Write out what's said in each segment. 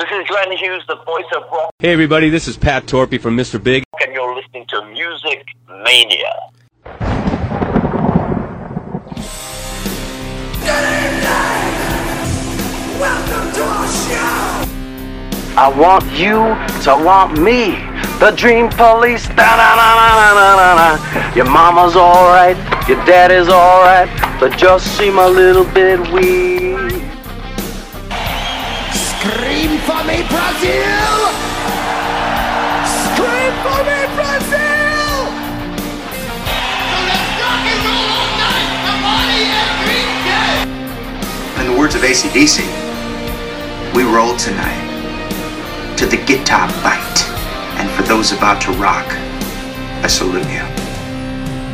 This is Glenn Hughes, the voice of rock, Hey everybody, this is Pat Torpey from Mr. Big. and you're listening to Music Mania. Good evening! Welcome to our show! I want you to want me. The dream police. Da, da, da, da, da, da, da. Your mama's alright, your daddy's alright, but just seem a little bit weak. Brazil! Scream for me, Brazil! So let's rock and roll all night and party every day! In the words of ACDC, we roll tonight to the guitar bite. And for those about to rock, I salute you.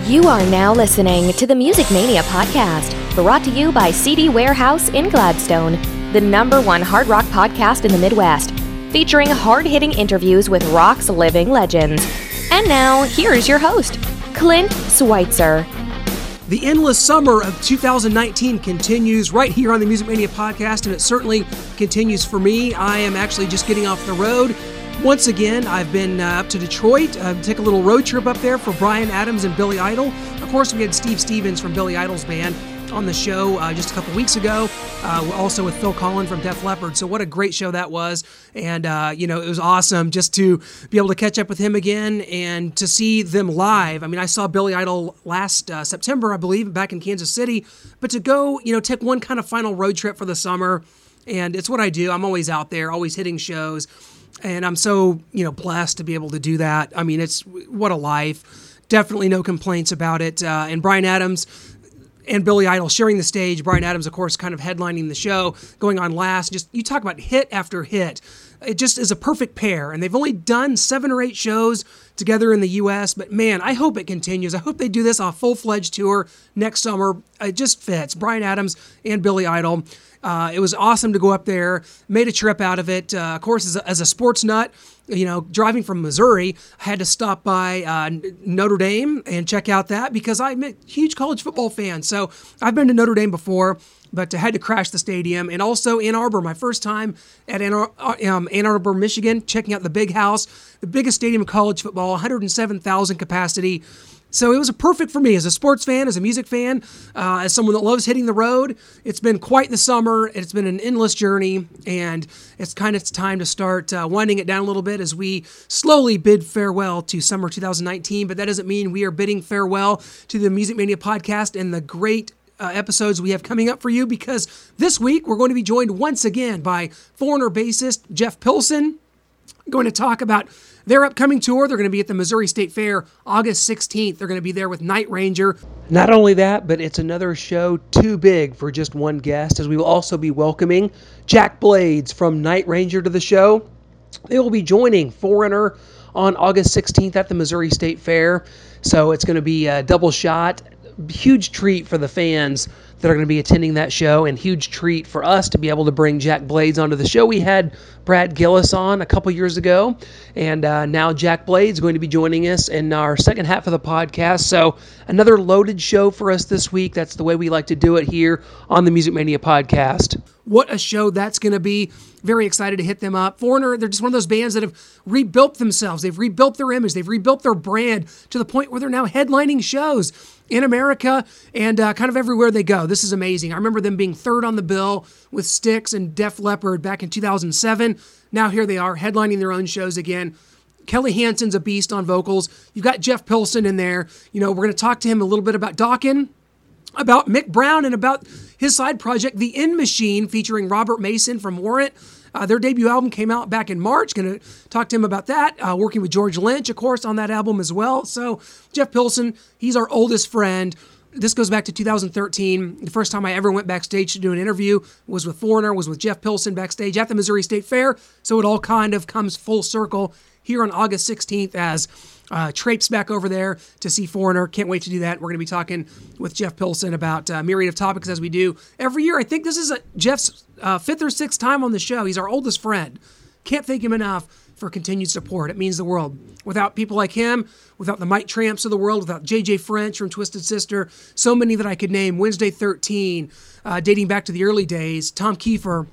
You are now listening to the Music Mania podcast, brought to you by CD Warehouse in Gladstone, the number one hard rock podcast in the Midwest, featuring hard hitting interviews with rock's living legends. And now, here's your host, Clint Schweitzer. The endless summer of 2019 continues right here on the Music Mania podcast, and it certainly continues for me. I am actually just getting off the road. Once again, I've been uh, up to Detroit, uh, take a little road trip up there for Bryan Adams and Billy Idol. Of course, we had Steve Stevens from Billy Idol's band on the show uh, just a couple weeks ago, uh, also with Phil Collen from Def Leppard. So, what a great show that was. And, uh, you know, it was awesome just to be able to catch up with him again and to see them live. I mean, I saw Billy Idol last uh, September, I believe, back in Kansas City. But to go, you know, take one kind of final road trip for the summer, and it's what I do. I'm always out there, always hitting shows. And I'm so, you know, blessed to be able to do that. I mean, it's what a life. Definitely no complaints about it. Uh, and Bryan Adams, and Billy Idol sharing the stage. Bryan Adams, of course, kind of headlining the show, going on last. Just you talk about hit after hit. It just is a perfect pair, and they've only done seven or eight shows together in the U.S. But man, I hope it continues. I hope they do this on a full-fledged tour next summer. It just fits. Bryan Adams and Billy Idol. Uh, it was awesome to go up there. Made a trip out of it. Uh, of course, as a, as a sports nut, you know, driving from Missouri, I had to stop by uh, Notre Dame and check out that because I'm a huge college football fan. So I've been to Notre Dame before, but I had to crash the stadium. And also Ann Arbor, my first time at Ann, Ar- um, Ann Arbor, Michigan, checking out the big house, the biggest stadium in college football, 107,000 capacity. So it was perfect for me as a sports fan, as a music fan, uh, as someone that loves hitting the road. It's been quite the summer. It's been an endless journey, and it's kind of time to start uh, winding it down a little bit as we slowly bid farewell to summer 2019. But that doesn't mean we are bidding farewell to the Music Mania podcast and the great uh, episodes we have coming up for you because this week we're going to be joined once again by foreigner bassist Jeff Pilson. Going to talk about their upcoming tour. They're going to be at the Missouri State Fair August 16th. They're going to be there with Night Ranger. Not only that, but it's another show too big for just one guest, as we will also be welcoming Jack Blades from Night Ranger to the show. They will be joining Foreigner on August 16th at the Missouri State Fair. So it's going to be a double shot. Huge treat for the fans that are going to be attending that show, and huge treat for us to be able to bring Jack Blades onto the show. We had Brad Gillis on a couple years ago, and uh, now Jack Blades going to be joining us in our second half of the podcast. So another loaded show for us this week. That's the way we like to do it here on the Music Mania podcast. What a show that's going to be. Very excited to hit them up. Foreigner, they're just one of those bands that have rebuilt themselves. They've rebuilt their image. They've rebuilt their brand to the point where they're now headlining shows in America and uh, kind of everywhere they go. This is amazing. I remember them being third on the bill with Styx and Def Leppard back in 2007. Now here they are headlining their own shows again. Kelly Hansen's a beast on vocals. You've got Jeff Pilson in there. You know, we're going to talk to him a little bit about Dokken, about Mick Brown, and about his side project, The End Machine, featuring Robert Mason from Warrant. Uh, their debut album came out back in March. Going to talk to him about that. Uh, working with George Lynch, of course, on that album as well. So, Jeff Pilson, he's our oldest friend. This goes back to 2013. The first time I ever went backstage to do an interview was with Foreigner, was with Jeff Pilson backstage at the Missouri State Fair. So it all kind of comes full circle here on August 16th as uh, traipse back over there to see Foreigner. Can't wait to do that. We're going to be talking with Jeff Pilson about a myriad of topics as we do every year. I think this is a, Jeff's uh, fifth or sixth time on the show. He's our oldest friend. Can't thank him enough for continued support. It means the world. Without people like him, without the Mike Tramps of the world, without JJ French from Twisted Sister, so many that I could name. Wednesday 13, uh, dating back to the early days. Tom Keifer,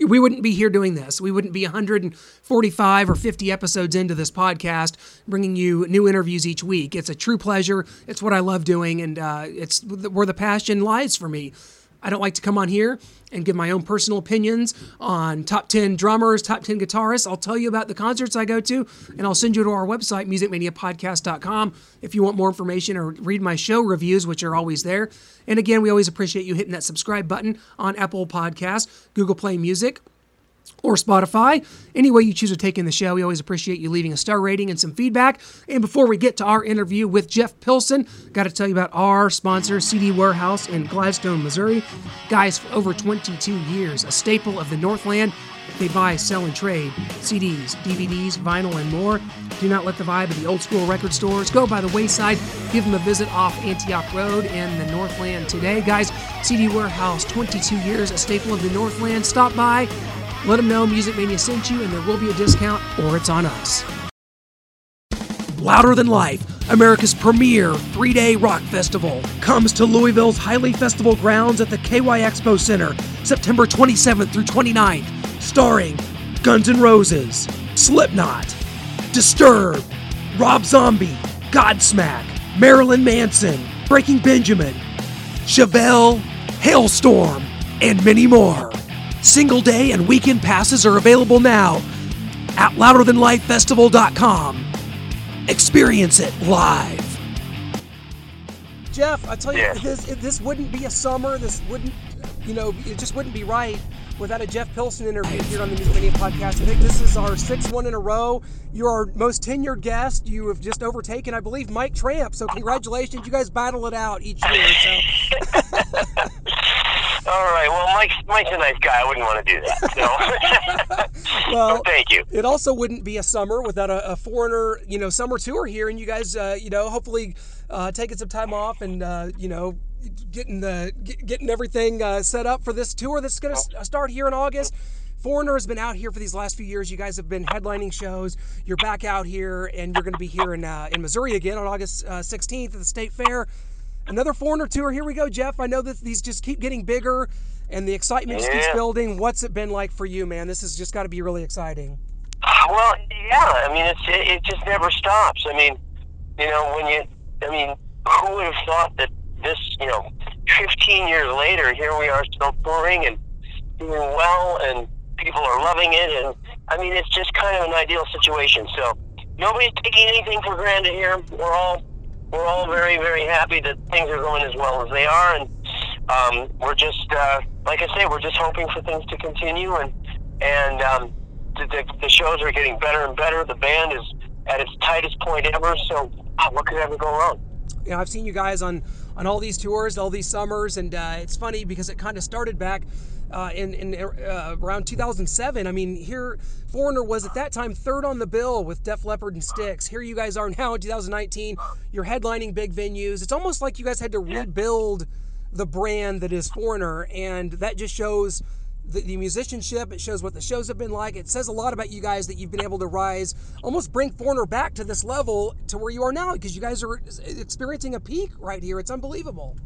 we wouldn't be here doing this. We wouldn't be 145 or 50 episodes into this podcast, bringing you new interviews each week. It's a true pleasure. It's what I love doing, and uh, it's where the passion lies for me. I don't like to come on here and give my own personal opinions on top 10 drummers, top 10 guitarists. I'll tell you about the concerts I go to, and I'll send you to our website, musicmaniapodcast.com, if you want more information or read my show reviews, which are always there. And again, we always appreciate you hitting that subscribe button on Apple Podcasts, Google Play Music, or Spotify. Any way you choose to take in the show, we always appreciate you leaving a star rating and some feedback. And before we get to our interview with Jeff Pilson, got to tell you about our sponsor, CD Warehouse in Gladstone, Missouri. Guys, for over 22 years, a staple of the Northland. They buy, sell, and trade CDs, DVDs, vinyl, and more. Do not let the vibe of the old school record stores go by the wayside. Give them a visit off Antioch Road in the Northland today. Guys, CD Warehouse, 22 years, a staple of the Northland. Stop by, let them know Music Mania sent you, and there will be a discount, or it's on us. Louder Than Life, America's premier three day rock festival, comes to Louisville's Highland Festival grounds at the KY Expo Center September 27th through 29th, starring Guns N' Roses, Slipknot, Disturbed, Rob Zombie, Godsmack, Marilyn Manson, Breaking Benjamin, Chevelle, Halestorm, and many more. Single day and weekend passes are available now at louderthanlifefestival.com. Experience it live. Jeff, I tell you, Yes. this this wouldn't be a summer. This wouldn't, you know, it just wouldn't be right without a Jeff Pilson interview here on the Music Mania podcast. I think this is our sixth one in a row. You're our most tenured guest. You have just overtaken, I believe, Mike Tramp. So congratulations. You guys battle it out each year. So All right. Well, Mike's Mike's a nice guy. I wouldn't want to do that. So, Well, thank you. it also wouldn't be a summer without a, a foreigner, you know, summer tour here, and you guys, uh, you know, hopefully uh, taking some time off and uh, you know, getting the getting everything uh, set up for this tour that's going to start here in August. Foreigner has been out here for these last few years. You guys have been headlining shows. You're back out here, and you're going to be here in uh, in Missouri again on August uh, 16th at the State Fair. Another Foreigner tour. Here we go, Jeff. I know that these just keep getting bigger, and the excitement just keeps building. What's it been like for you, man? This has just got to be really exciting. Ah, well, yeah. I mean, it's it, it just never stops. I mean, you know, when you, I mean, who would have thought that this, you know, 15 years later, here we are still touring and doing well, and people are loving it, and I mean, it's just kind of an ideal situation. So nobody's taking anything for granted here. We're all we're all very very happy that things are going as well as they are, and um, we're just uh, like I say, we're just hoping for things to continue, and and um, the, the, the shows are getting better and better. The band is at its tightest point ever. So ah, what could ever go wrong? you know, I've seen you guys on on all these tours, all these summers, and uh, it's funny because it kind of started back uh, in in uh, around 2007. I mean, here Foreigner was at that time third on the bill with Def Leppard and Styx. Here you guys are now in 2019. You're headlining big venues. It's almost like you guys had to rebuild the brand that is Foreigner, and that just shows. The, the musicianship, it shows what the shows have been like. It says a lot about you guys that you've been able to rise, almost bring Foreigner back to this level to where you are now because you guys are experiencing a peak right here. It's unbelievable.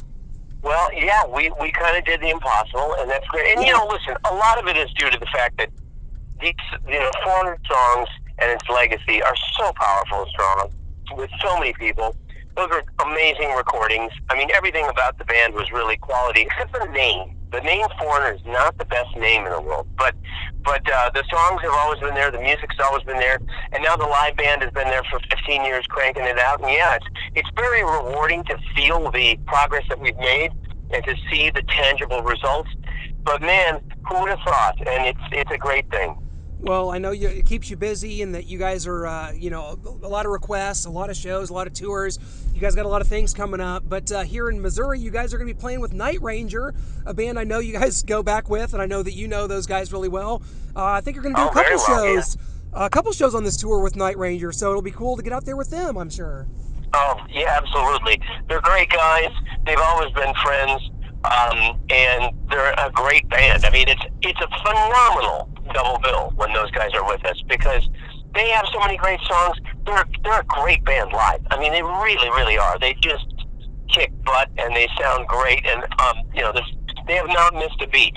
Well, yeah, we, we kind of did the impossible, and that's great. And you know, listen, a lot of it is due to the fact that these, you know, 400 songs and its legacy are so powerful and strong with so many people. Those are amazing recordings. I mean, everything about the band was really quality, except for the name. The name Foreigner is not the best name in the world, but but uh, the songs have always been there. The music's always been there, and now the live band has been there for 15 years, cranking it out. And yeah, it's it's very rewarding to feel the progress that we've made and to see the tangible results. But man, who would have thought? And it's it's a great thing. Well, I know you, it keeps you busy and that you guys are, uh, you know, a lot of requests, a lot of shows, a lot of tours. You guys got a lot of things coming up. But uh, here in Missouri, you guys are going to be playing with Night Ranger, a band I know you guys go back with, and I know that you know those guys really well. Uh, I think you're going to do Oh, a couple well, yeah. shows, a couple shows on this tour with Night Ranger. So it'll be cool to get out there with them, I'm sure. Oh, yeah, absolutely. They're great guys. They've always been friends, um, and they're a great band. I mean, it's it's a phenomenal double bill when those guys are with us because they have so many great songs. They're they're a great band live. I mean, they really, really are. They just kick butt and they sound great, and um, you know, there's, they have not missed a beat.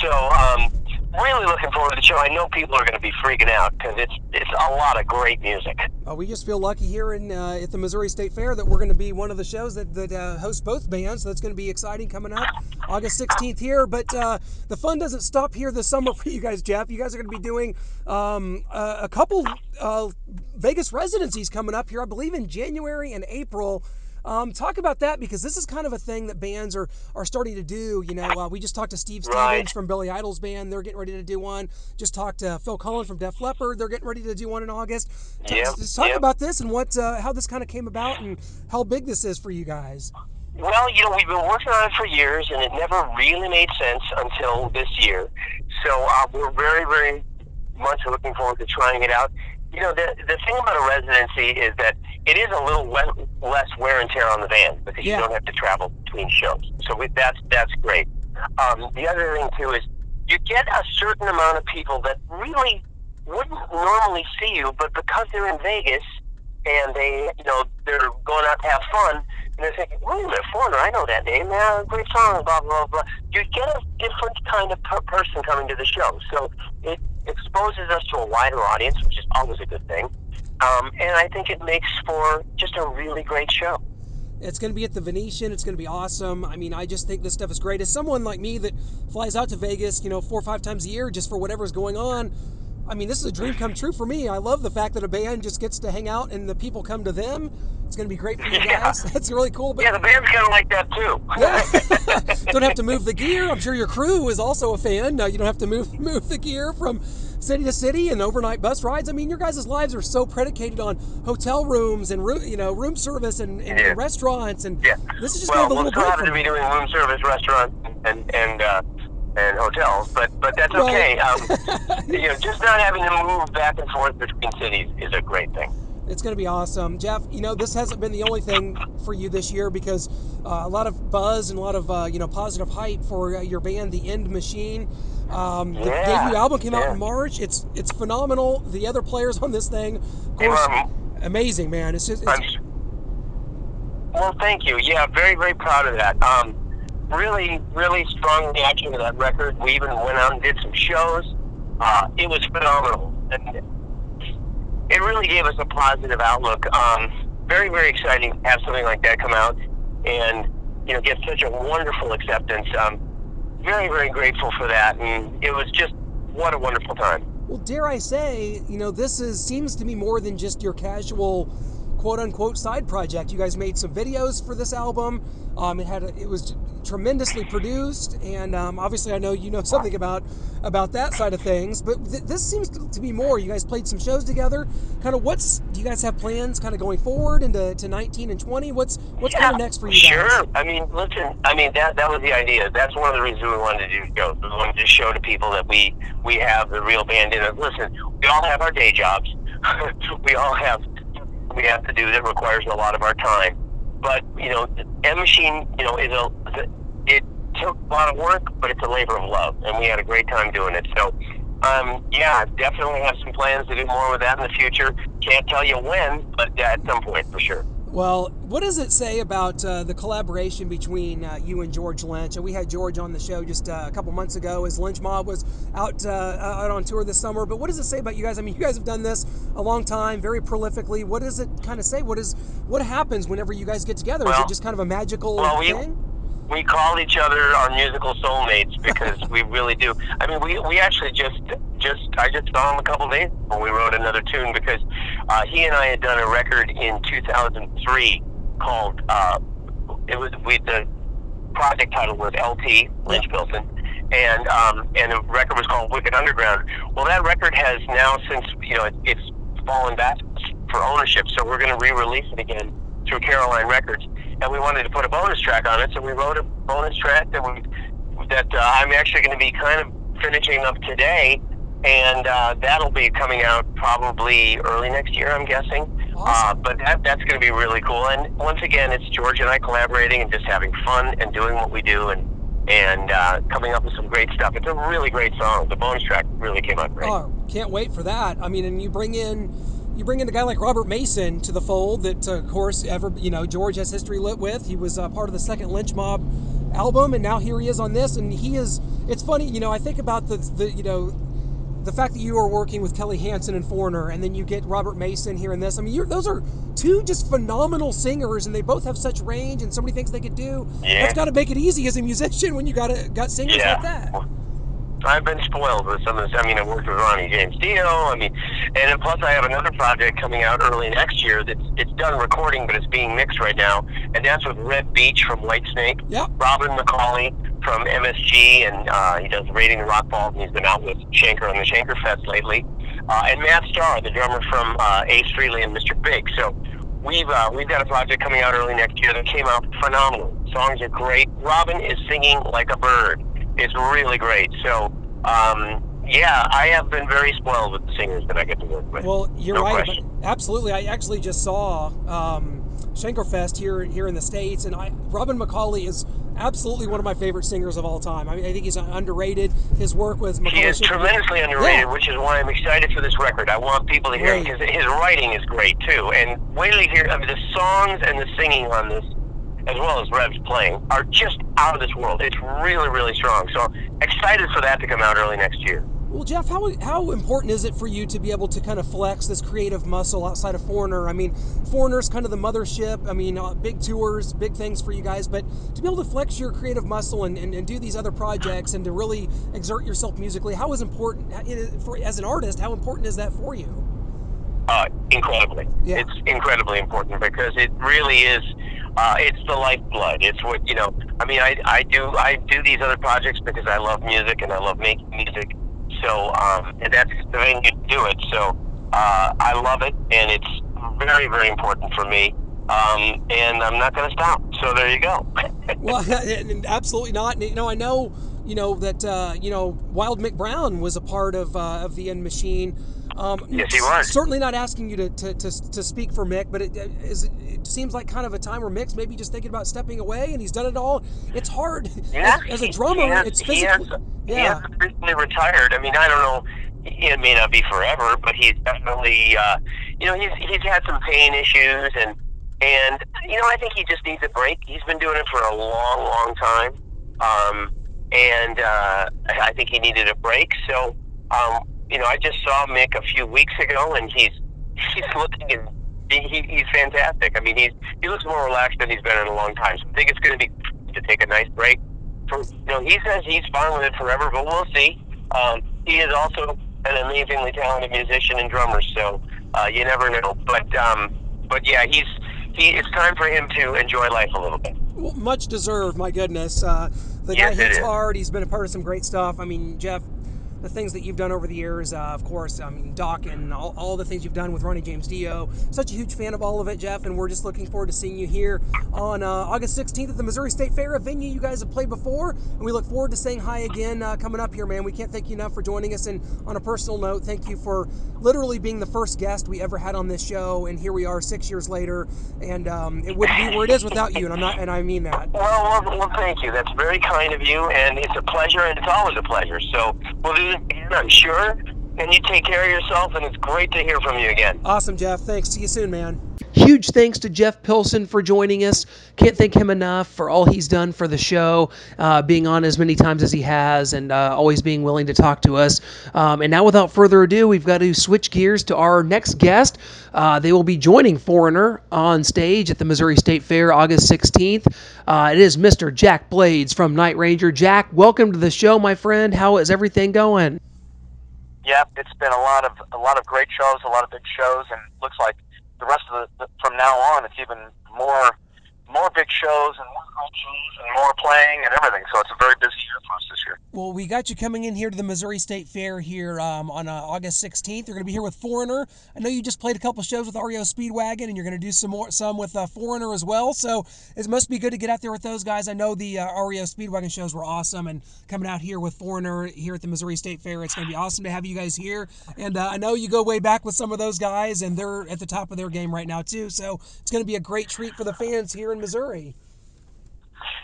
So um, really looking forward to the show. I know people are going to be freaking out because it's it's a lot of great music. Uh, we just feel lucky here in uh, at the Missouri State Fair that we're going to be one of the shows that that uh, hosts both bands. So that's going to be exciting coming up August 16th here. But uh, the fun doesn't stop here this summer for you guys, Jeff. You guys are going to be doing um, a, a couple uh, Vegas residencies coming up here, I believe in January and April. Um, talk about that because this is kind of a thing that bands are are starting to do. You know, uh, we just talked to Steve Stevens Right. from Billy Idol's band; they're getting ready to do one. Just talked to Phil Collen from Def Leppard; they're getting ready to do one in August. T- Yep, just talk yep. about this and what uh, how this kind of came about and how big this is for you guys. Well, you know, we've been working on it for years, and it never really made sense until this year. So uh, we're very, very much looking forward to trying it out. You know, the the thing about a residency is that it is a little le- less wear and tear on the band because Yeah. you don't have to travel between shows. So we, that's that's great. Um, the other thing too is you get a certain amount of people that really wouldn't normally see you, but because they're in Vegas and they, you know, they're going out to have fun, and they're thinking, wait a minute, Foreigner, I know that name. Yeah, great song, blah, blah, blah. You get a different kind of per- person coming to the show. So it exposes us to a wider audience, which is always a good thing. Um, and I think it makes for just a really great show. It's going to be at the Venetian. It's going to be awesome. I mean, I just think this stuff is great. As someone like me that flies out to Vegas, you know, four or five times a year just for whatever's going on, I mean, this is a dream come true for me. I love the fact that a band just gets to hang out and the people come to them. It's going to be great for you Yeah. guys. That's really cool. But Yeah, the band's kind of like that too. Yeah. don't have to move the gear. I'm sure your crew is also a fan. You don't have to move move the gear from city to city and overnight bus rides. I mean, your guys' lives are so predicated on hotel rooms and room, you know, room service and, and Yeah. restaurants. And Yeah. this is just well, kind of a we'll little still break have from to be doing room service restaurants and and uh, and hotels, but but that's Right. okay. Um, you know, just not having to move back and forth between cities is a great thing. It's going to be awesome. Jeff, you know, this hasn't been the only thing for you this year because uh, a lot of buzz and a lot of, uh, you know, positive hype for uh, your band, The End Machine. Um, the Yeah, debut album came out in March. It's it's phenomenal. The other players on this thing, of course, Um, amazing, man. It's just, it's, well, thank you. Yeah, very, very proud of that. Um, really, really strong reaction to that record. We even went out and did some shows. Uh, it was phenomenal. And it really gave us a positive outlook. Um, very, very exciting to have something like that come out and, you know, get such a wonderful acceptance. Um, very, very grateful for that. And it was just, what a wonderful time. well, dare I say, you know, this is seems to be more than just your casual, quote unquote, side project. You guys made some videos for this album. Um, it had a, it was tremendously produced, and um, obviously, I know you know something about about that side of things. But th- this seems to, to be more. You guys played some shows together. Kind of what's do you guys have plans kind of going forward into to 19 and 20? What's what's kind of next for you sure. I mean, listen. I mean, that that was the idea. That's one of the reasons we wanted to do shows. We wanted to show to people that we we have the real band in it. Listen, we all have our day jobs. we all have we have to do that requires a lot of our time. But you know, End Machine, you know, is a it took a lot of work, but it's a labor of love, and we had a great time doing it. So. Um, yeah, definitely have some plans to do more with that in the future. Can't tell you when, but at some point for sure. Well, what does it say about uh, the collaboration between uh, you and George Lynch? And we had George on the show just uh, a couple months ago as Lynch Mob was out uh, out on tour this summer. But what does it say about you guys? I mean, you guys have done this a long time, very prolifically. What does it kind of say? What is what happens whenever you guys get together? is it just kind of a magical well, we- thing? We call each other our musical soulmates because we really do. I mean, we we actually just just I just saw him a couple days when we wrote another tune because uh, he and I had done a record in 2003 called uh, it was we the project title was LT Lynch Pilson. And um, and the record was called Wicked Underground. Well, that record has now since you know it, it's fallen back for ownership, so we're going to re-release it again through Caroline Records, and we wanted to put a bonus track on it, so we wrote a bonus track that we that uh, I'm actually going to be kind of finishing up today, and uh, that'll be coming out probably early next year, I'm guessing. Uh, but that that's going to be really cool, and once again, it's George and I collaborating and just having fun and doing what we do, and and uh, coming up with some great stuff. It's a really great song. The bonus track really came out great. Oh, can't wait for that. I mean, and you bring in you bring in a guy like Robert Mason to the fold that, uh, of course, ever you know George has history lit with. He was uh, part of the second lynch mob album, and now here he is on this, and he is. It's funny, you know. I think about the the you know the fact that you are working with Kelly Hansen and Foreigner, and then you get Robert Mason here in this. I mean, those are two just phenomenal singers, and they both have such range and so many things they could do. Yeah. That's got to make it easy as a musician when you got a, got singers Yeah. like that. I've been spoiled with some of this. I mean, I worked with Ronnie James Dio. I mean, and plus I have another project coming out early next year that's it's done recording, but it's being mixed right now, and that's with Reb Beach from Whitesnake, Yep. Robin McAuley from MSG, and uh, he does Raiding the Rock Vault, and he's been out with Schenker on the Schenker Fest lately, uh, and Matt Starr, the drummer from uh, Ace Frehley and Mr. Big. So we've uh, we've got a project coming out early next year that came out phenomenal. Songs are great. Robin is singing like a bird. It's really great. So um, yeah, I have been very spoiled with the singers that I get to work with. Well, you're No right. Absolutely, I actually just saw um, Schenkerfest here here in the states, and I, Robin McAuley is absolutely one of my favorite singers of all time. I, mean, I think he's underrated. His work with McAuley. He is Schenker- tremendously underrated, Yeah. which is why I'm excited for this record. I want people to hear him because his writing is great too. And wait till you hear I mean, the songs and the singing on this, as well as Reb's playing, are just out of this world. It's really, really strong. So excited for that to come out early next year. Well, Jeff, how, how important is it for you to be able to kind of flex this creative muscle outside of Foreigner? I mean, Foreigner's kind of the mothership. I mean, uh, big tours, big things for you guys, but to be able to flex your creative muscle and, and, and do these other projects and to really exert yourself musically, how is important, for, as an artist, how important is that for you? Uh, incredibly. Yeah. It's incredibly important because it really is. Uh, it's the lifeblood. It's what you know. I mean, I, I do I do these other projects because I love music and I love making music. So um, and that's the thing you do it. So uh, I love it, and it's very very important for me. Um, and I'm not going to stop. So there you go. well, absolutely not. You know, I know, you know that uh, you know Wild Mick Brown was a part of uh, of the End Machine. Um, Yes, he was. Certainly not asking you to, to, to, to speak for Mick, but it, is, it seems like kind of a time where Mick's maybe just thinking about stepping away, and he's done it all. It's hard Yeah, as, as a drummer. he has- it's he has- physically, He yeah. hasn't recently retired. I mean, I don't know. It may not be forever, but he's definitely, uh, you know, he's he's had some pain issues, and and you know, I think he just needs a break. He's been doing it for a long, long time, um, and uh, I think he needed a break. So, um, you know, I just saw Mick a few weeks ago, and he's he's looking he, he's fantastic. I mean, he's he looks more relaxed than he's been in a long time. So I think it's going to be to take a nice break. For you know, he says he's fine with it forever, but we'll see. Um, he is also an amazingly talented musician and drummer, so uh, you never know. But um, but yeah, he's he. It's time for him to enjoy life a little bit. Well, much deserved, my goodness. Uh, the Yes, guy hits hard. He's been a part of some great stuff. I mean, Jeff, the things that you've done over the years, uh, of course, I mean, Dokken all, all the things you've done with Ronnie James Dio. Such a huge fan of all of it, Jeff, and we're just looking forward to seeing you here on uh, August 16th at the Missouri State Fair, a venue you guys have played before. And we look forward to saying hi again uh, coming up here, man. We can't thank you enough for joining us. And on a personal note, thank you for literally being the first guest we ever had on this show. And here we are six years later, and um, it wouldn't be where it is without you. And I'm not, and I mean that. Well, well, well, thank you. That's very kind of you, and it's a pleasure, and it's always a pleasure. So we'll do this I'm sure. And you take care of yourself, and it's great to hear from you again. Awesome, Jeff. Thanks. See you soon, man. Huge thanks to Jeff Pilson for joining us. Can't thank him enough for all he's done for the show, uh, being on as many times as he has, and uh, always being willing to talk to us. Um, and now, without further ado, we've got to switch gears to our next guest. Uh, they will be joining Foreigner on stage at the Missouri State Fair August 16th. Uh, it is Mr. Jack Blades from Night Ranger. Jack, welcome to the show, my friend. How is everything going? Yeah, it's been a lot of a lot of great shows, a lot of big shows, and looks like the rest of the, from now on, it's even more more big shows and more great shows and more playing and everything. So it's a very busy year for us this year. Well, we got you coming in here to the Missouri State Fair here um, on uh, August 16th. You're going to be here with Foreigner. I know you just played a couple shows with REO Speedwagon, and you're going to do some more, some with uh, Foreigner as well. So it must be good to get out there with those guys. I know the uh, REO Speedwagon shows were awesome, and coming out here with Foreigner here at the Missouri State Fair, it's going to be awesome to have you guys here. And uh, I know you go way back with some of those guys, and they're at the top of their game right now too. So it's going to be a great treat for the fans here in Missouri.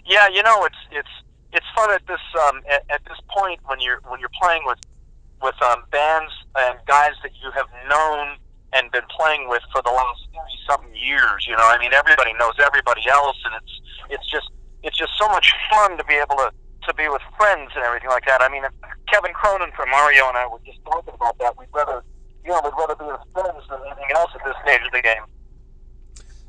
Yeah, you know, it's it's it's fun at this um, at, at this point when you're when you're playing with with um, bands and guys that you have known and been playing with for the last thirty something years. You know, I mean, everybody knows everybody else, and it's it's just it's just so much fun to be able to to be with friends and everything like that. I mean, Kevin Cronin from REO and I were just talking about that. We'd rather, you know, we'd rather be with friends than anything else at this stage of the game.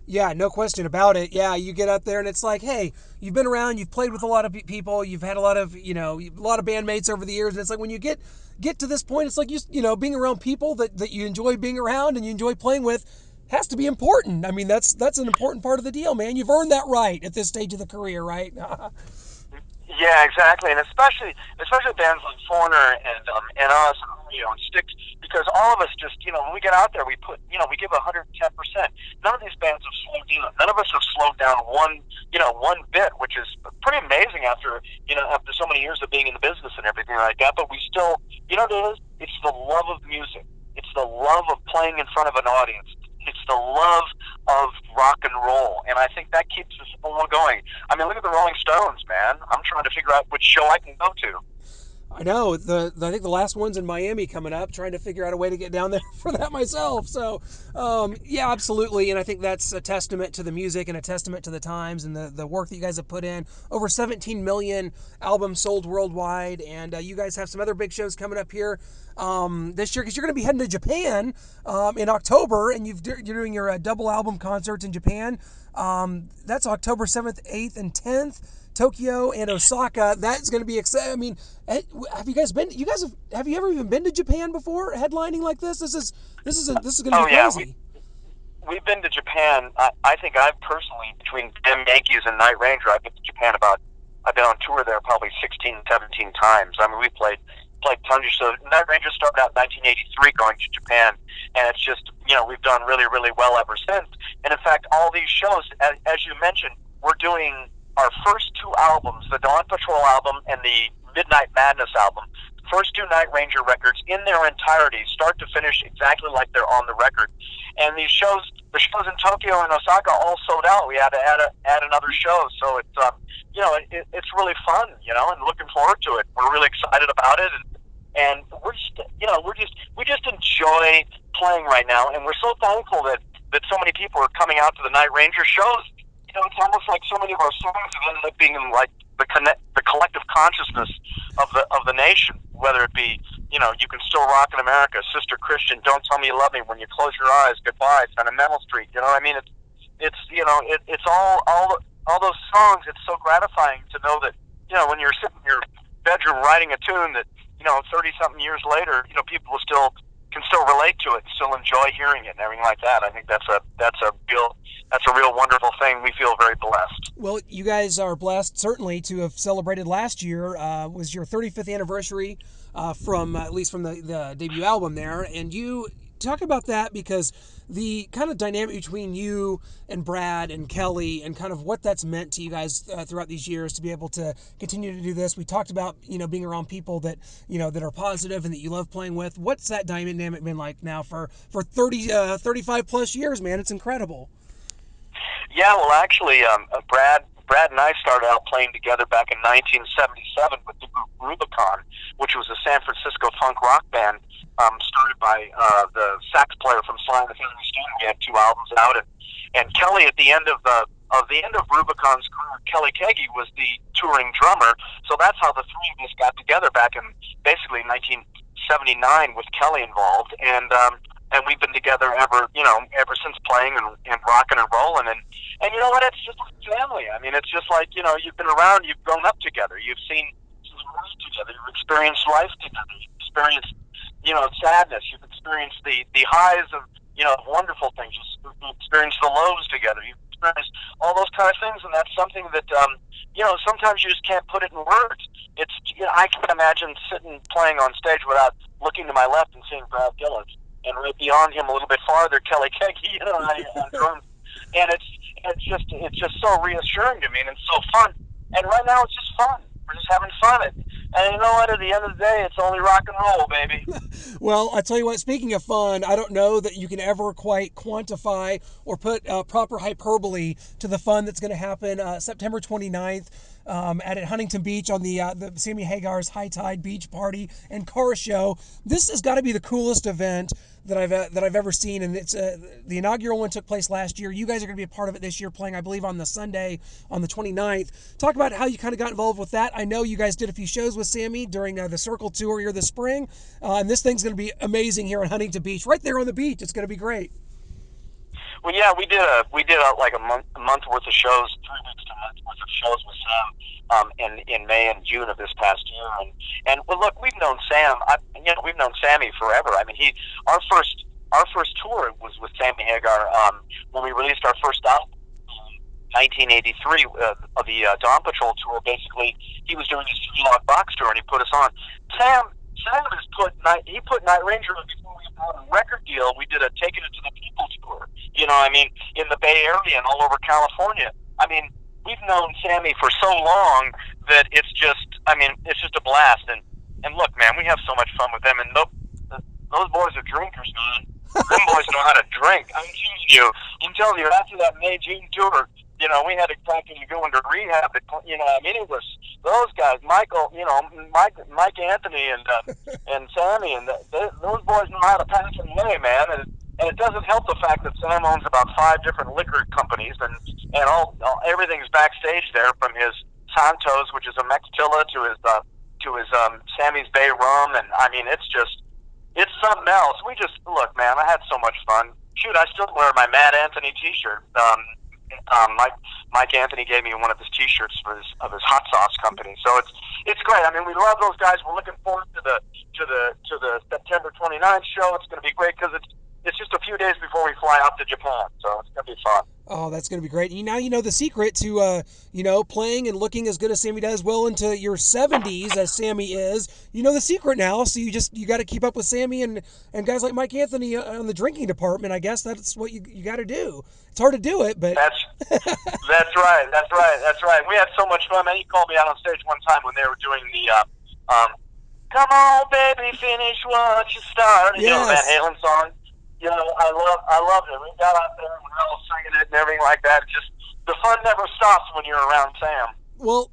Yeah, no question about it. Yeah, you get up there and it's like, hey, you've been around, you've played with a lot of people, you've had a lot of, you know, a lot of bandmates over the years, and it's like when you get get to this point, it's like you, you know, being around people that, that you enjoy being around and you enjoy playing with has to be important. I mean, that's that's an important part of the deal, man. You've earned that right at this stage of the career, right? Yeah, exactly, and especially especially bands like Foreigner and um, and us, you know, and Styx, because all of us just you know when we get out there, we put you know we give 110 percent. None of these bands have slowed down. None of us have slowed down one you know one bit, which is pretty amazing after you know after so many years of being in the business and everything like that. But we still, you know, what it is it's the love of music. It's the love of playing in front of an audience it's the love of rock and roll, and I think that keeps us all going. I mean, look at the Rolling Stones, man. I'm trying to figure out which show I can go to. I know the, the, I think the last one's in Miami coming up. Trying to figure out a way to get down there for that myself. So, um, yeah, absolutely. And I think that's a testament to the music and a testament to the times and the, the work that you guys have put in. Over 17 million albums sold worldwide, and uh, you guys have some other big shows coming up here um, this year because you're going to be heading to Japan um, in October, and you've you're doing your uh, double album concerts in Japan. Um, that's October 7th, 8th, and 10th. Tokyo and Osaka. That's going to be exciting. I mean, eh, have you guys been? You guys have? Have you ever even been to Japan before? Headlining like this? This is this is a, this is going to oh, be yeah. crazy. We, have been to Japan. I, I think I've personally between Damn Yankees and Night Ranger, I've been to Japan about. I've been on tour there probably 16, 17 times. I mean, we played tons of shows. Night Ranger started out in 1983 going to Japan, and it's just you know we've done really really well ever since. And in fact, all these shows, as, as you mentioned, we're doing our first two albums, the Dawn Patrol album and the Midnight Madness album, first two Night Ranger records in their entirety, start to finish, exactly like they're on the record. And these shows, the shows in Tokyo and Osaka, all sold out. We had to add a, add another show, so it's um, you know it, it's really fun, you know, and looking forward to it. We're really excited about it, and and we're just you know we're just we just enjoy playing right now, and we're so thankful that that so many people are coming out to the Night Ranger shows you know, it's almost like so many of our songs have ended up being in like the connect, the collective consciousness of the of the nation. Whether it be, you know, you can still rock in America, Sister Christian, Don't Tell Me You Love Me, When You Close Your Eyes, Goodbye, Sentimental Street. You know what I mean? It's it's you know, it, it's all all all those songs. It's so gratifying to know that you know when you're sitting in your bedroom writing a tune that you know, thirty something years later, you know, people still can still relate to it, still enjoy hearing it, and everything like that. I think that's a that's a real that's a real wonderful thing. We feel very blessed. Well, you guys are blessed certainly to have celebrated last year uh, was your 35th anniversary uh, from uh, at least from the, the debut album there, and you talk about that because the kind of dynamic between you and Brad and Kelly and kind of what that's meant to you guys uh, throughout these years to be able to continue to do this. We talked about, you know, being around people that, you know, that are positive and that you love playing with. What's that dynamic been like now for, for 30, uh, 35 plus years, man? It's incredible. Yeah, well, actually, um, uh, Brad Brad and I started out playing together back in 1977 with the group Rubicon, which was a San Francisco funk rock band um, started by uh, the sax player from Sly and the Family Stone. We had two albums out, and and Kelly at the end of the of the end of Rubicon's career, Kelly Keagy was the touring drummer. So that's how the three of us got together back in basically 1979 with Kelly involved, and um, and we've been together ever you know ever since playing and, and rocking and rolling and and you know what it's just like family. I mean it's just like you know you've been around, you've grown up together, you've seen together, you've experienced life together, you've experienced you know, sadness. You've experienced the the highs of you know wonderful things. You've experienced the lows together. You've experienced all those kind of things, and that's something that um, you know sometimes you just can't put it in words. It's you know, I can't imagine sitting playing on stage without looking to my left and seeing Brad Gillis, and right beyond him a little bit farther, Kelly Keagy, you know, on drums. And it's it's just it's just so reassuring to me, and it's so fun. And right now, it's just fun. We're just having fun. It and you know what? At the end of the day, it's only rock and roll, baby. well, I tell you what. Speaking of fun, I don't know that you can ever quite quantify or put uh, proper hyperbole to the fun that's going to happen uh, September 29th. Um, at, at Huntington Beach on the uh, the Sammy Hagar's High Tide Beach Party and Car Show. This has got to be the coolest event that I've uh, that I've ever seen, and it's uh, the inaugural one took place last year. You guys are going to be a part of it this year, playing I believe on the Sunday on the 29th. Talk about how you kind of got involved with that. I know you guys did a few shows with Sammy during uh, the Circle Tour here this spring, uh, and this thing's going to be amazing here on Huntington Beach, right there on the beach. It's going to be great. Well, yeah, we did a we did a, like a month a month worth of shows, three weeks worth of shows with Sam um, in in May and June of this past year, and and well, look, we've known Sam. I, you know, we've known Sammy forever. I mean, he our first our first tour was with Sammy Hagar um, when we released our first album. 1983 uh, of the uh, Dawn Patrol tour. Basically, he was doing his Three Lock Box tour, and he put us on. Sam, Sam has put night. He put Night Ranger on before we had a record deal. We did a Taking It to the People tour. You know, I mean, in the Bay Area and all over California. I mean, we've known Sammy for so long that it's just. I mean, it's just a blast. And and look, man, we have so much fun with them. And those, those boys are drinkers, man. them boys know how to drink. I'm telling you. I'm telling you. After that May June tour, you know, we had to practically go into rehab. To, you know, I mean, it was those guys, Michael, you know, Mike, Mike Anthony, and uh, and Sammy, and the, they, those boys know how to pass and lay, man. And and it doesn't help the fact that Sam owns about five different liquor companies, and and all, all everything's backstage there, from his Santos, which is a Mezquila, to his uh, to his um, Sammy's Bay rum, and I mean, it's just it's something else. We just look, man. I had so much fun. Shoot, I still wear my Mad Anthony T-shirt. Um, um, Mike Mike Anthony gave me one of his T-shirts for his, of his hot sauce company. So it's it's great. I mean, we love those guys. We're looking forward to the to the to the September 29th show. It's going to be great because it's it's just a few days before we fly out to Japan. So it's going to be fun. Oh, that's going to be great. And now you know the secret to, uh, you know, playing and looking as good as Sammy does well into your 70s as Sammy is. You know the secret now, so you just you got to keep up with Sammy and and guys like Mike Anthony on the drinking department. I guess that's what you you got to do. It's hard to do it, but that's that's right. That's right. That's right. We had so much fun. Man, he called me out on stage one time when they were doing the. Uh, um, Come on, baby, finish what you started. Yes. You know that Halen song you know, I love I loved it. We got out there and we were all singing it and everything like that. Just the fun never stops when you're around Sam. Well,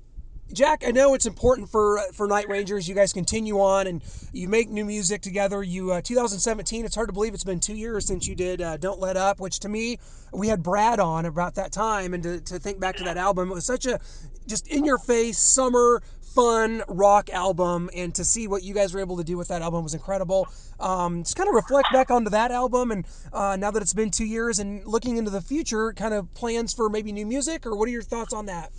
Jack, I know it's important for for Night Rangers. You guys continue on and you make new music together. You uh, 2017. It's hard to believe it's been two years since you did uh, "Don't Let Up," which to me we had Brad on about that time, and to, to think back to that album, it was such a just in your face summer fun rock album, and to see what you guys were able to do with that album was incredible. Um, just kind of reflect back onto that album, and uh, now that it's been two years, and looking into the future, kind of plans for maybe new music, or what are your thoughts on that?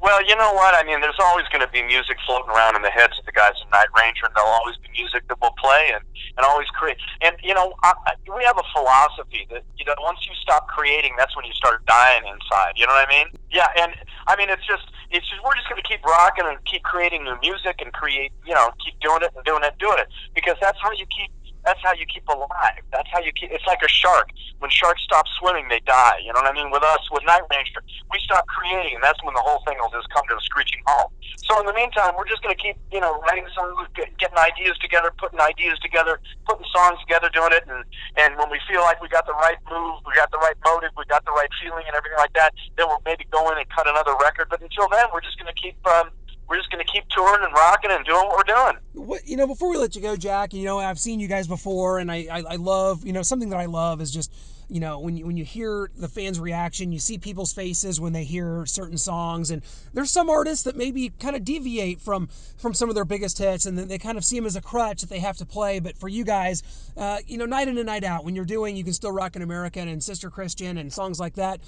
Well, you know what? I mean, there's always going to be music floating around in the heads of the guys in Night Ranger, and there'll always be music that we'll play and, and always create. And, you know, I, we have a philosophy that, you know, once you stop creating, that's when you start dying inside. You know what I mean? Yeah, and, I mean, it's just, it's just, we're just going to keep rocking and keep creating new music and create, you know, keep doing it and doing it and doing it. Because that's how you keep that's how you keep alive. That's how you keep. It's like a shark. When sharks stop swimming, they die. You know what I mean? With us, with Night Ranger, we stop creating, and that's when the whole thing will just come to a screeching halt. So in the meantime, we're just going to keep, you know, writing songs, getting ideas together, putting ideas together, putting songs together, doing it, and and when we feel like we got the right move, we got the right motive, we got the right feeling, and everything like that, then we'll maybe go in and cut another record. But until then, we're just going to keep. Um, we're just going to keep touring and rocking and doing what we're doing. What you know, before we let you go, Jack, you know, I've seen you guys before, and I, I, I love, you know, something that I love is just, you know, when you when you hear the fans' reaction, you see people's faces when they hear certain songs, and there's some artists that maybe kind of deviate from from some of their biggest hits, and then they kind of see them as a crutch that they have to play. But for you guys, uh, you know, night in and night out, when you're doing, you can still rock an American and Sister Christian and songs like that.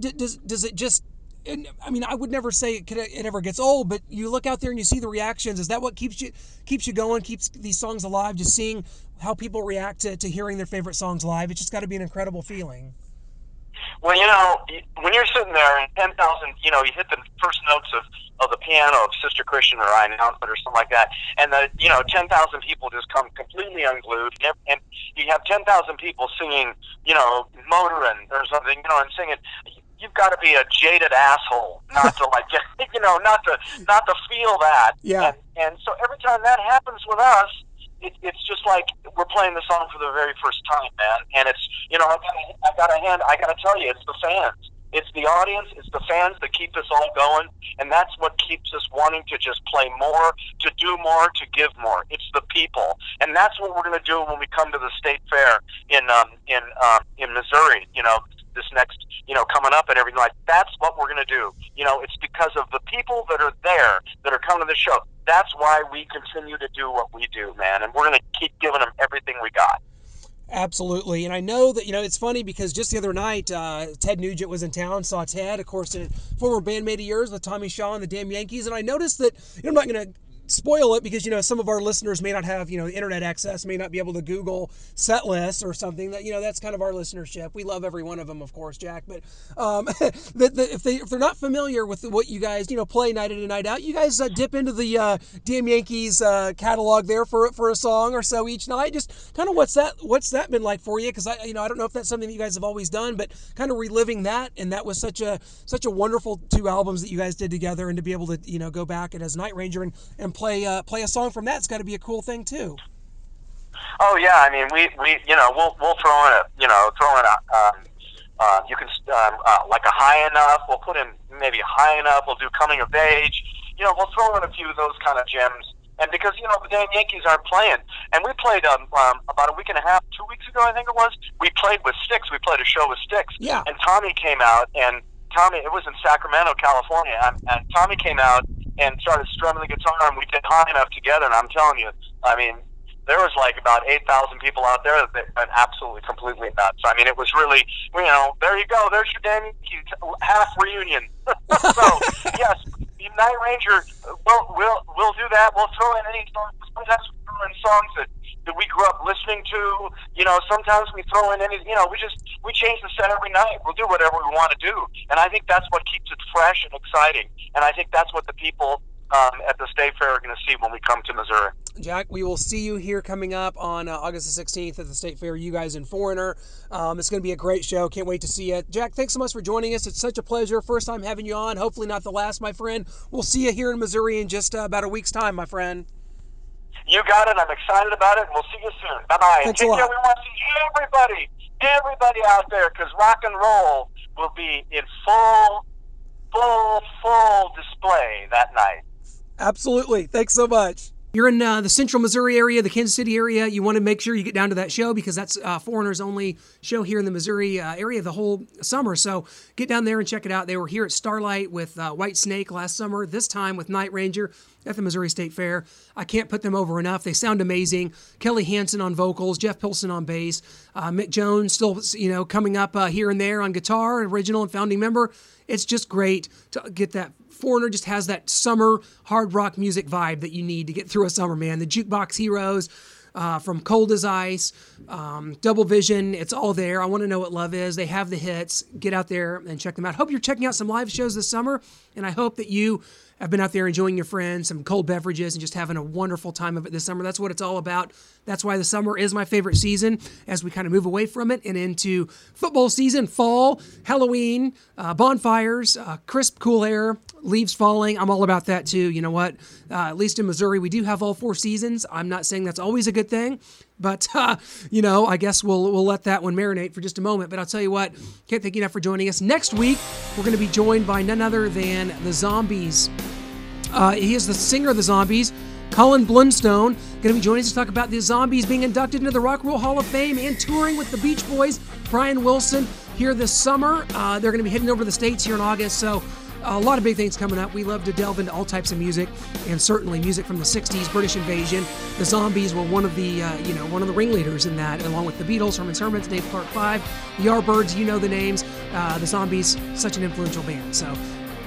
Does does it just and I mean, I would never say it, could, it ever gets old, but you look out there and you see the reactions. Is that what keeps you keeps you going, keeps these songs alive? Just seeing how people react to, to hearing their favorite songs live. It's just got to be an incredible feeling. Well, you know, when you're sitting there and 10,000, you know, you hit the first notes of, of the piano of Sister Christian or I Announce It or something like that, and the, you know, 10,000 people just come completely unglued, and you have 10,000 people singing, you know, Motorin or something, you know, and singing, you've got to be a jaded asshole not to like, you know, not to, not to feel that. Yeah. And, and so every time that happens with us, it, it's just like we're playing the song for the very first time, man. And it's you know I've got I got a hand I got to tell you, it's the fans. It's the audience, it's the fans that keep us all going, and that's what keeps us wanting to just play more, to do more, to give more. It's the people, and that's what we're going to do when we come to the state fair in um, in um, in Missouri. You know, this next, you know, coming up and everything like that's what we're going to do. You know, it's because of the people that are there that are coming to the show. That's why we continue to do what we do, man, and we're going to keep giving them everything we got. Absolutely. And I know that, you know, it's funny because just the other night, uh, Ted Nugent was in town, saw Ted, of course, a former bandmate of yours with Tommy Shaw and the Damn Yankees. And I noticed that, you know, I'm not going to spoil it because you know some of our listeners may not have you know internet access may not be able to google set lists or something that you know that's kind of our listenership. We love every one of them of course jack but um, the, the, if they if they're not familiar with what you guys you know play night in and night out you guys uh, dip into the uh, damn yankees uh, catalog there for for a song or so each night. Just kind of what's that what's that been like for you? Because i you know i don't know if that's something that you guys have always done but kind of reliving that and that was such a such a wonderful two albums that you guys did together and to be able to you know go back and as night ranger and, and play uh, play a song from that. It's got to be a cool thing too. Oh yeah, I mean we, we you know we'll we'll throw in a you know throw in a um, uh, you can um, uh, like a high enough. We'll put in maybe high enough. We'll do coming of age. You know we'll throw in a few of those kind of gems. And because you know the damn Yankees aren't playing, and we played um, um, about a week and a half, two weeks ago, I think it was. We played with Styx. We played a show with Styx. Yeah. And Tommy came out, and Tommy, it was in Sacramento, California, and, and Tommy came out and started strumming the guitar, and we did high enough together. And I'm telling you, I mean, there was like about 8,000 people out there that went absolutely, completely nuts. I mean, it was really, you know, there you go. There's your Danny half reunion. so, yes, Night Ranger, we'll, we'll, we'll do that. We'll throw in any songs. Sometimes we throw in songs that, that we grew up listening to. You know, sometimes we throw in any, you know, we just, we change the set every night. We'll do whatever we want to do. And I think that's what keeps it fresh and exciting. And I think that's what the people um, at the State Fair are going to see when we come to Missouri. Jack, we will see you here coming up on uh, August the 16th at the State Fair, you guys in Foreigner. Um, it's going to be a great show. Can't wait to see you. Jack, thanks so much for joining us. It's such a pleasure. First time having you on. Hopefully, not the last, my friend. We'll see you here in Missouri in just uh, about a week's time, my friend. You got it. I'm excited about it. We'll see you soon. Bye bye. Take care. We want to see everybody, everybody out there, because rock and roll will be in full, full, full display that night. Absolutely. Thanks so much. You're in uh, the central Missouri area, the Kansas City area. You want to make sure you get down to that show because that's uh, Foreigner's only show here in the Missouri uh, area the whole summer. So get down there and check it out. They were here at Starlight with uh, Whitesnake last summer, this time with Night Ranger at the Missouri State Fair. I can't put them over enough. They sound amazing. Kelly Hansen on vocals, Jeff Pilson on bass, uh, Mick Jones still, you know, coming up uh, here and there on guitar, original and founding member. It's just great to get that Foreigner just has that summer hard rock music vibe that you need to get through a summer, man. The Jukebox Heroes, uh, from Cold as Ice, um, Double Vision, it's all there. I want to know what love is. They have the hits. Get out there and check them out. Hope you're checking out some live shows this summer, and I hope that you have been out there enjoying your friends, some cold beverages, and just having a wonderful time of it this summer. That's what it's all about. That's why the summer is my favorite season as we kind of move away from it and into football season, fall, Halloween, uh, bonfires, uh, crisp, cool air, leaves falling. I'm all about that too. You know what? Uh, at least in Missouri, we do have all four seasons. I'm not saying that's always a good thing, but uh, you know, I guess we'll we'll let that one marinate for just a moment. But I'll tell you what, can't thank you enough for joining us. Next week, we're going to be joined by none other than the Zombies. Uh, he is the singer of the Zombies. Colin Blunstone going to be joining us to talk about the Zombies being inducted into the Rock and Roll Hall of Fame and touring with the Beach Boys. Brian Wilson here this summer. Uh, they're going to be heading over to the States here in August. So a lot of big things coming up. We love to delve into all types of music, and certainly music from the '60s, British Invasion. The Zombies were one of the, uh, you know, one of the ringleaders in that, along with the Beatles, Herman's Hermits, Dave Clark Five, the Yardbirds. You know the names. Uh, the Zombies, such an influential band. So,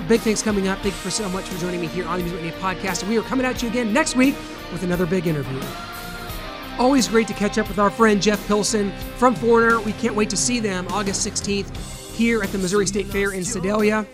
big things coming up. Thank you for so much for joining me here on the Music Mania podcast. We are coming at you again next week with another big interview. Always great to catch up with our friend Jeff Pilson from Foreigner. We can't wait to see them August 16th here at the Missouri State Fair in Sedalia.